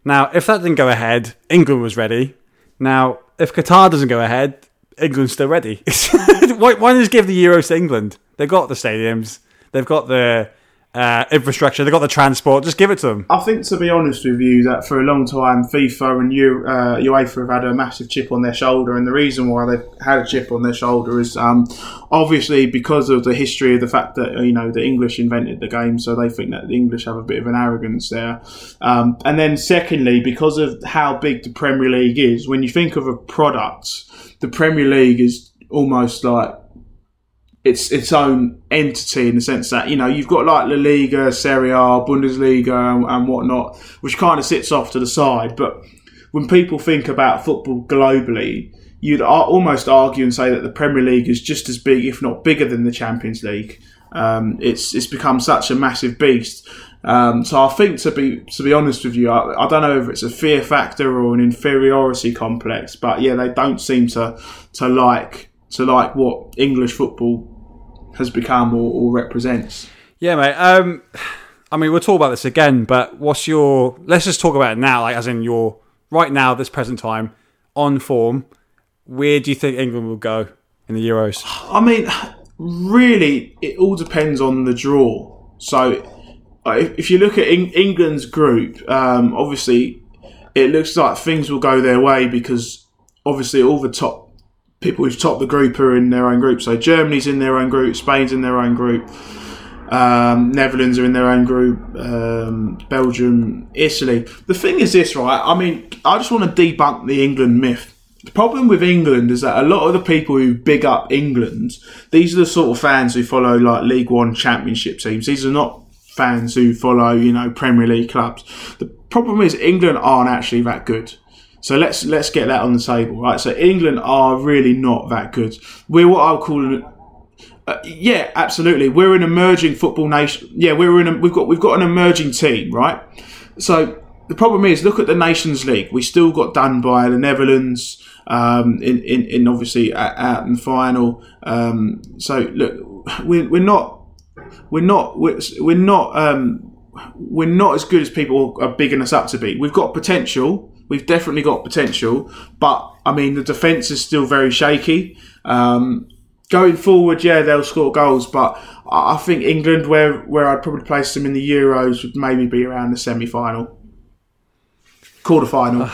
Now, if that didn't go ahead, England was ready. Now, if Qatar doesn't go ahead, England's still ready. <laughs> why, why not just give the Euros to England? They've got the stadiums. They've got the uh, infrastructure. They've got the transport. Just give it to them. I think, to be honest with you, that for a long time FIFA and U, uh, UEFA have had a massive chip on their shoulder, and the reason why they've had a chip on their shoulder is um, obviously because of the history of the fact that you know the English invented the game, so they think that the English have a bit of an arrogance there. Um, and then secondly, because of how big the Premier League is, when you think of a product, the Premier League is almost like it's its own entity in the sense that you know you've got like La Liga, Serie A, Bundesliga, and, and whatnot, which kind of sits off to the side. But when people think about football globally, you'd almost argue and say that the Premier League is just as big, if not bigger, than the Champions League. Um, it's it's become such a massive beast. Um, so I think to be to be honest with you, I, I don't know if it's a fear factor or an inferiority complex, but yeah, they don't seem to to like to like what English football has become or, or represents. Yeah, mate. Um, I mean, we'll talk about this again, but what's your? Let's just talk about it now, like as in your right now, this present time, on form. Where do you think England will go in the Euros? I mean, really, it all depends on the draw. So, if, if you look at England's group, um, obviously, it looks like things will go their way because obviously all the top people who've topped the group are in their own group. So Germany's in their own group, Spain's in their own group, um, Netherlands are in their own group, um, Belgium, Italy. The thing is this, right? I mean, I just want to debunk the England myth. The problem with England is that a lot of the people who big up England, these are the sort of fans who follow like League One Championship teams. These are not fans who follow, you know, Premier League clubs. The problem is England aren't actually that good. So let's let's get that on the table, right? So England are really not that good. We're what I'll call uh, yeah, absolutely. We're an emerging football nation. Yeah, we're in. A, we've got we've got an emerging team, right? So the problem is, look at the Nations League. We still got done by the Netherlands um, in, in in obviously out in the final. Um, so look, we're, we're not we're not we're, we're not um, we're not as good as people are bigging us up to be. We've got potential. We've definitely got potential, but I mean the defence is still very shaky. Um, going forward, yeah, they'll score goals, but I think England, where where I'd probably place them in the Euros, would maybe be around the semi final, quarter final.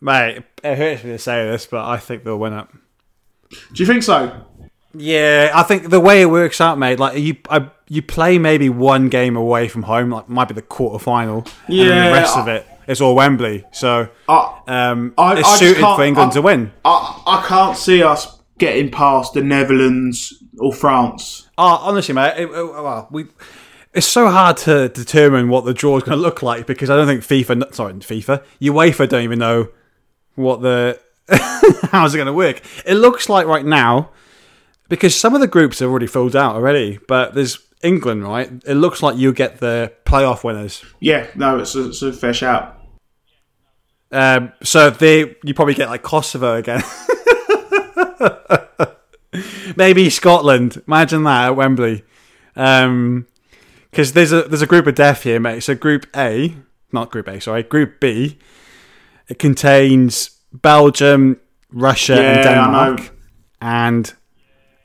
Mate, it hurts me to say this, but I think they'll win it. Do you think so? Yeah, I think the way it works out, mate, like you, I, you play maybe one game away from home, like might be the quarter final, and then Yeah, the rest I- of it is all Wembley. So um, I- it's I suited for England I- to win. I I can't see us getting past the Netherlands or France. Oh, honestly, mate, it, it- well, we. It's so hard to determine what the draw is going to look like because I don't think FIFA, sorry, FIFA, UEFA don't even know what the <laughs> how's it going to work. It looks like right now because some of the groups are already filled out already, but there's England, right? It looks like you get the playoff winners. Yeah, no, it's a, it's a fair shout. Um, so they you probably get like Kosovo again. <laughs> Maybe Scotland. Imagine that at Wembley. Um, because there's a there's a group of death here, mate. So Group A, not Group A, sorry, Group B. It contains Belgium, Russia, and Yeah, I Denmark, and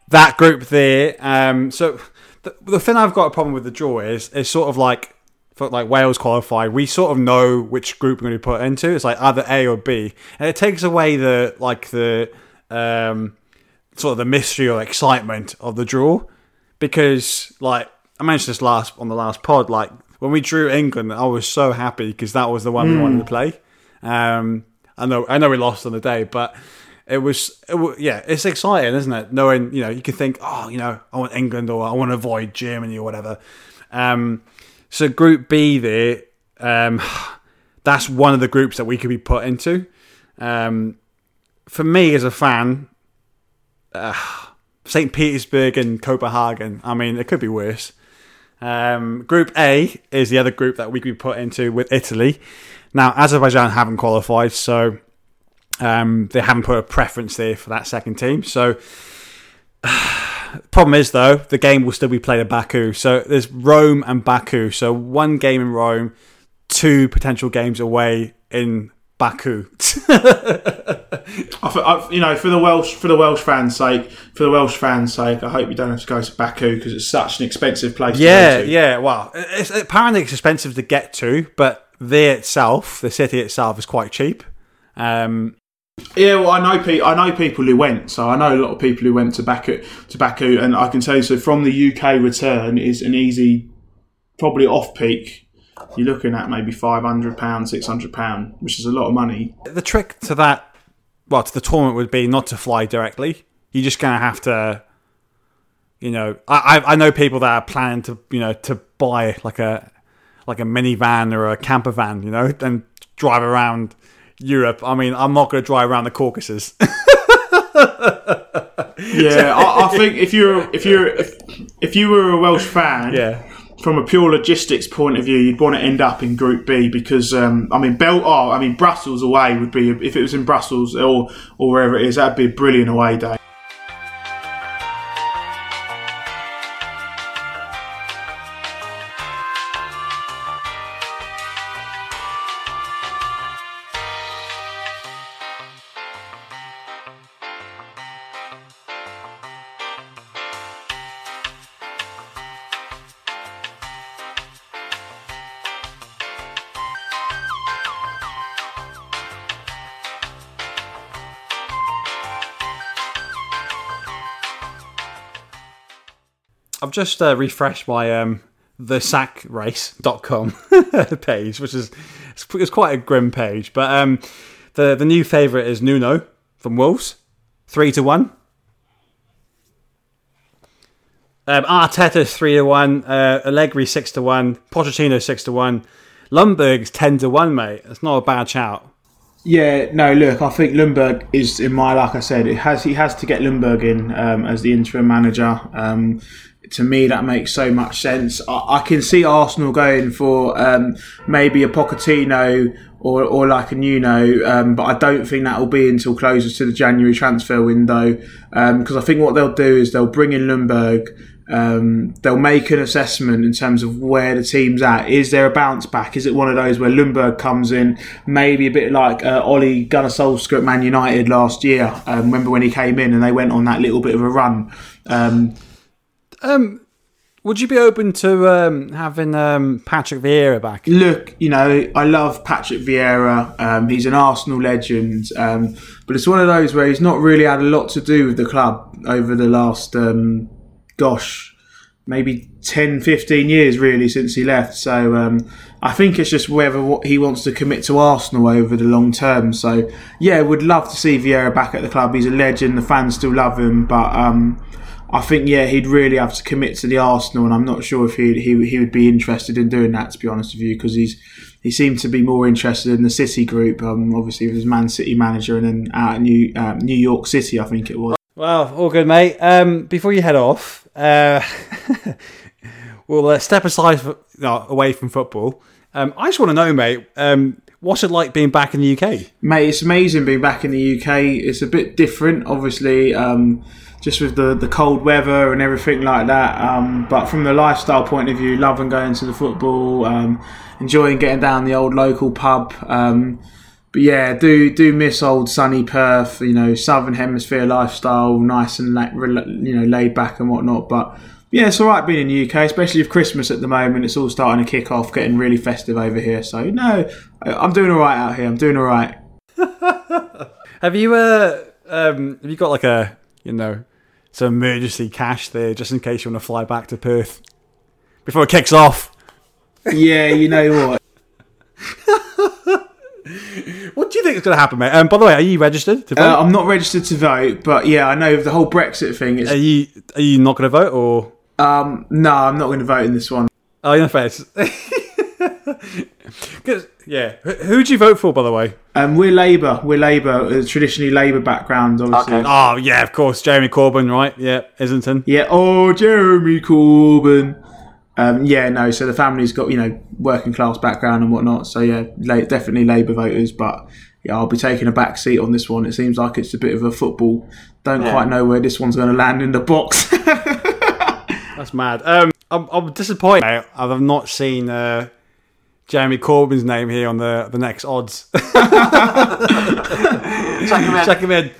that group there. Um, so the, the thing I've got a problem with the draw is it's sort of like like Wales qualified, we sort of know which group we're going to be put into. It's like either A or B, and it takes away the like the um, sort of the mystery or excitement of the draw because like I mentioned this last on the last pod, like when we drew England, I was so happy because that was the one we wanted to play. Um, I know I know we lost on the day, but it was, it wa yeah, it's exciting, isn't it? Knowing you know you can think, oh, you know, I want England or I want to avoid Germany or whatever. Um, so Group B there, um, <sighs> that's one of the groups that we could be put into. Um, for me as a fan, uh, <sighs> St. Petersburg and Copenhagen. I mean, it could be worse. Um, group A is the other group that we could be put into with Italy. Now, Azerbaijan haven't qualified, so um, they haven't put a preference there for that second team. So, <sighs> problem is though, the game will still be played at Baku. So there's Rome and Baku. So one game in Rome, two potential games away in Baku. <laughs> You know, for the Welsh, for the Welsh fans' sake, for the Welsh fans' sake, I hope you don't have to go to Baku because it's such an expensive place. Yeah, to go to. yeah. Well, it's, apparently it's expensive to get to, but there itself, the city itself, is quite cheap. Um, Yeah, well, I know pe- I know people who went, so I know a lot of people who went to Baku to Baku, and I can tell you, so from the UK return is an easy, probably off peak. You're looking at maybe five hundred pounds, six hundred pound, which is a lot of money. the trick to that, well, to the tournament would be not to fly directly. You're just gonna have to, you know, I I I know people that are planning to, you know, to buy like a like a minivan or a camper van, you know, and drive around Europe. I mean, I'm not gonna drive around the Caucasus. <laughs> Yeah, I, I think if you're if you're if, if you were a Welsh fan, yeah. from a pure logistics point of view, you'd want to end up in Group B because um, I mean, Bel- oh, I mean, Brussels away would be if it was in Brussels or or wherever it is, that'd be a brilliant away day. Just uh, refreshed my um, thesackrace.com <laughs> page, which is it's, it's quite a grim page. But um, the the new favourite is Nuno from Wolves, three to one. Um, Arteta's three to one, uh, Allegri six to one, Pochettino six to one, Ljungberg's ten to one, mate. That's not a bad shout. Yeah, no, look, I think Ljungberg is in my like I said, it has he has to get Ljungberg in um, as the interim manager. Um, to me, that makes so much sense. I, I can see Arsenal going for um, maybe a Pochettino or, or like a Nuno, um, but I don't think that will be until closer to the January transfer window. Because I think what they'll do is they'll bring in Ljungberg. Um, they'll make an assessment in terms of where the team's at. Is there a bounce back? Is it one of those where Ljungberg comes in, maybe a bit like uh, Ole Gunnar Solskjaer at Man United last year? Um, remember when he came in and they went on that little bit of a run? Um, Um, would you be open to um, having um, Patrick Vieira back? look, you know, I love Patrick Vieira. Um, he's an Arsenal legend, um, but it's one of those where he's not really had a lot to do with the club over the last, um, gosh, maybe 10, 15 years really since he left. So um, I think it's just whether what he wants to commit to Arsenal over the long term. So yeah, would love to see Vieira back at the club. He's a legend. The fans still love him, but. I think yeah, he'd really have to commit to the Arsenal, and I'm not sure if he he he would be interested in doing that. To be honest with you, because he's he seemed to be more interested in the City group. Um, obviously, with his Man City manager, and then out at New um, New York City, I think it was. Well, all good, mate. Um, before you head off, uh, <laughs> we'll uh, step aside for, no, away from football. Um, I just want to know, mate. Um, what's it like being back in the UK? Mate, it's amazing being back in the UK. It's a bit different, obviously, um, just with the, the cold weather and everything like that. Um, but from the lifestyle point of view, loving going to the football, um, enjoying getting down the old local pub. Um, but yeah, do do miss old sunny Perth. You know, Southern Hemisphere lifestyle, nice and la- you know laid back and whatnot. But yeah, it's all right being in the UK, especially with Christmas at the moment. It's all starting to kick off, getting really festive over here. So no, I'm doing all right out here. I'm doing all right. <laughs> Have you uh um have you got like a you know some emergency cash there just in case you want to fly back to Perth before it kicks off? Yeah, you know what? <laughs> What do you think is going to happen, mate? Um, by the way, are you registered to vote? Uh, I'm not registered to vote, but yeah, I know the whole Brexit thing. It's are you are you not going to vote or? um, no, I'm not going to vote in this one. Oh, in the <laughs> face. <laughs> 'Cause- yeah, who who'd you vote for, by the way? Um, we're Labour. We're Labour. Uh, traditionally Labour background, obviously. Okay. Oh, yeah, of course, Jeremy Corbyn, right? Yeah, Islington. Yeah. Oh, Jeremy Corbyn. Um, yeah, no. So the family's got you know working class background and whatnot. So yeah, la- definitely Labour voters. But yeah, I'll be taking a back seat on this one. It seems like it's a bit of a football. Don't Yeah. quite know where this one's going to land in the box. <laughs> That's mad. Um, I'm, I'm disappointed. I've not seen uh, Jeremy Corbyn's name here on the the next odds. <laughs> Check him in. Check him in.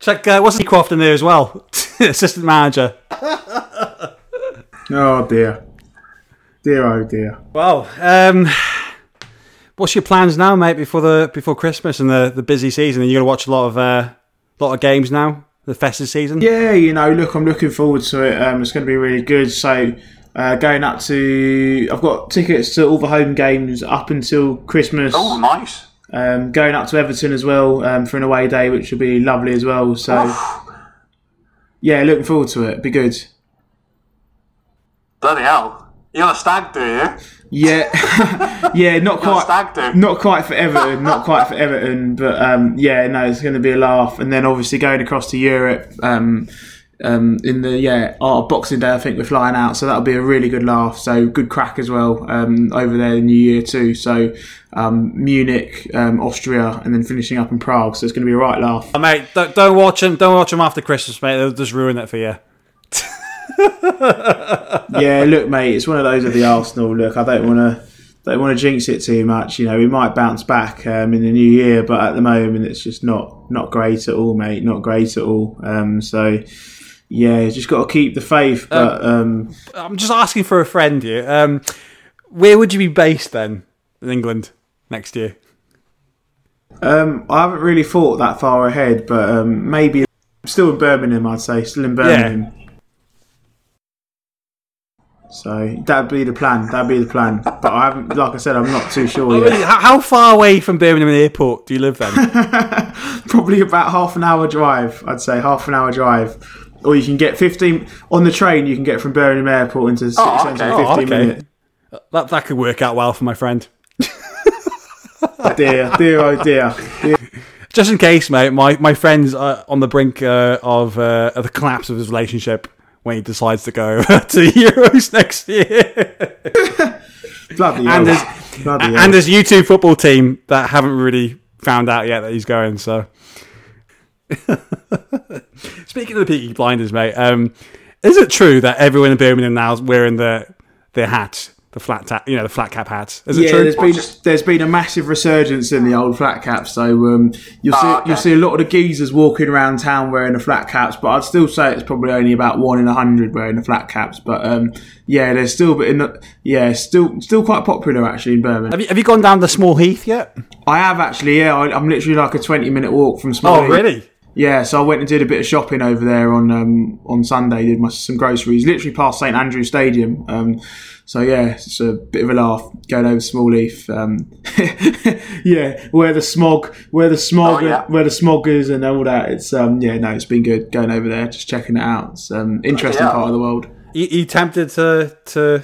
Check uh, what's he Croft in there as well, <laughs> assistant manager. <laughs> oh dear, dear oh dear. Well, um, what's your plans now, mate? Before the before Christmas and the, the busy season, are you going to watch a lot of uh, lot of games now? The festive season. Yeah, you know, look, I'm looking forward to it. Um, it's going to be really good. So, uh, going up to, I've got tickets to all the home games up until Christmas. Oh, nice. Um, going up to Everton as well um, for an away day, which will be lovely as well. So, yeah, looking forward to it. Be good. Bloody hell. You're a stag do, you? Yeah, <laughs> yeah, not You're on a quite. Not quite for Everton, not quite for Everton, but um, yeah, no, it's going to be a laugh. And then obviously going across to Europe um, in the yeah our Boxing Day, I think we're flying out, so that'll be a really good laugh. So good crack as well um, over there in New Year too. So um, Munich, um, Austria, and then finishing up in Prague. So it's going to be a right laugh. Oh, mate, don't, don't watch them. Don't watch them after Christmas, mate. They'll just ruin it for you. <laughs> yeah, look, mate, it's one of those of the Arsenal. Look, I don't want to. Don't want to jinx it too much. You know, we might bounce back um, in the new year, but at the moment, it's just not not great at all, mate. Not great at all. Um, so, yeah, you just got to keep the faith. But um, I'm just asking for a friend here. Um, where would you be based then in England next year? um, I haven't really thought that far ahead. But um, maybe still in Birmingham, I'd say. Still in Birmingham. So that'd be the plan. That'd be the plan. But I haven't, like I said, I'm not too sure yet. How, how far away from Birmingham Airport do you live then? <laughs> Probably about half an hour drive. I'd say half an hour drive. Or you can get 15 on the train. You can get from Birmingham Airport into city Oh, centre in 15 Oh, okay. minutes. that that could work out well for my friend. <laughs> Dear, dear, oh dear. dear. Just in case, mate, my, my friend's uh, on the brink uh, of, uh, of the collapse of his relationship when he decides to go <laughs> to the Euros next year. <laughs> Bloody and hell. his, Bloody hell. and his YouTube football team that haven't really found out yet that he's going. So, <laughs> speaking of the Peaky Blinders, mate, um, is it true that everyone in Birmingham now is wearing the their hat, the flat ta- you know, the flat cap hats? Is it yeah, true? there's been there's been a massive resurgence in the old flat caps. So um, you'll see Ah, okay. you'll see a lot of the geezers walking around town wearing the flat caps. But I'd still say it's probably only about one in a hundred wearing the flat caps. But um, yeah, there's still but in the, yeah still still quite popular actually in Birmingham. Have you, have you gone down the Small Heath yet? I have actually. Yeah, I, I'm literally like a 20 minute walk from Small. Oh, really? Yeah, so I went and did a bit of shopping over there on um, on Sunday. Did my some groceries, literally past St Andrews Stadium. Um, so yeah, it's a bit of a laugh going over Smallheath. Um, <laughs> yeah, where the smog, where the smog, Oh, yeah. where the smog is, and all that. It's um, yeah, no, it's been good going over there, just checking it out. It's um, interesting Yeah. part of the world. You, you tempted to to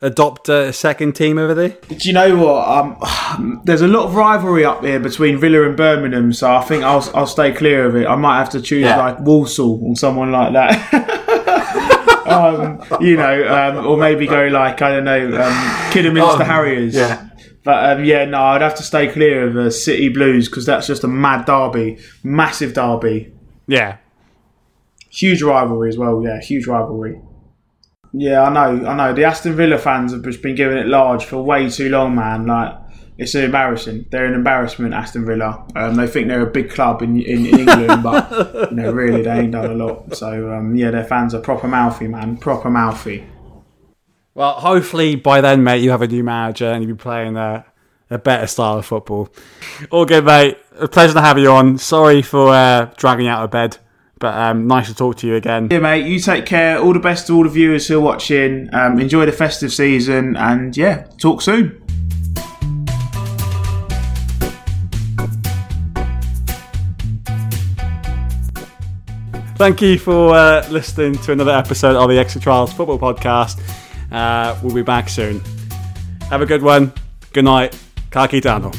adopt a second team over there? Do you know what? Um, <sighs> there's a lot of rivalry up here between Villa and Birmingham, so I think I'll I'll stay clear of it. I might have to choose Yeah. like Walsall or someone like that. <laughs> um, you know, um, or maybe go like I don't know, um, Kidderminster Oh, Harriers. yeah. But um, yeah, no, I'd have to stay clear of the City Blues because that's just a mad derby, massive derby, Yeah. huge rivalry as well. Yeah, huge rivalry. Yeah, I know, I know. The Aston Villa fans have just been giving it large for way too long, man. Like it's embarrassing. They're an embarrassment, Aston Villa. Um, they think they're a big club in, in, in England, but you know, really they ain't done a lot. So um, yeah, their fans are proper mouthy, man. Proper mouthy. Well, hopefully by then, mate, you have a new manager and you'll be playing a, a better style of football. All good, mate. A pleasure to have you on. Sorry for uh, dragging you out of bed, but um, nice to talk to you again. Yeah, mate. You take care. All the best to all the viewers who are watching. Um, enjoy the festive season, and yeah, talk soon. Thank you for uh, listening to another episode of the Extra Trials Football Podcast. Uh, we'll be back soon. Have a good one. Good night. Kaki Dano.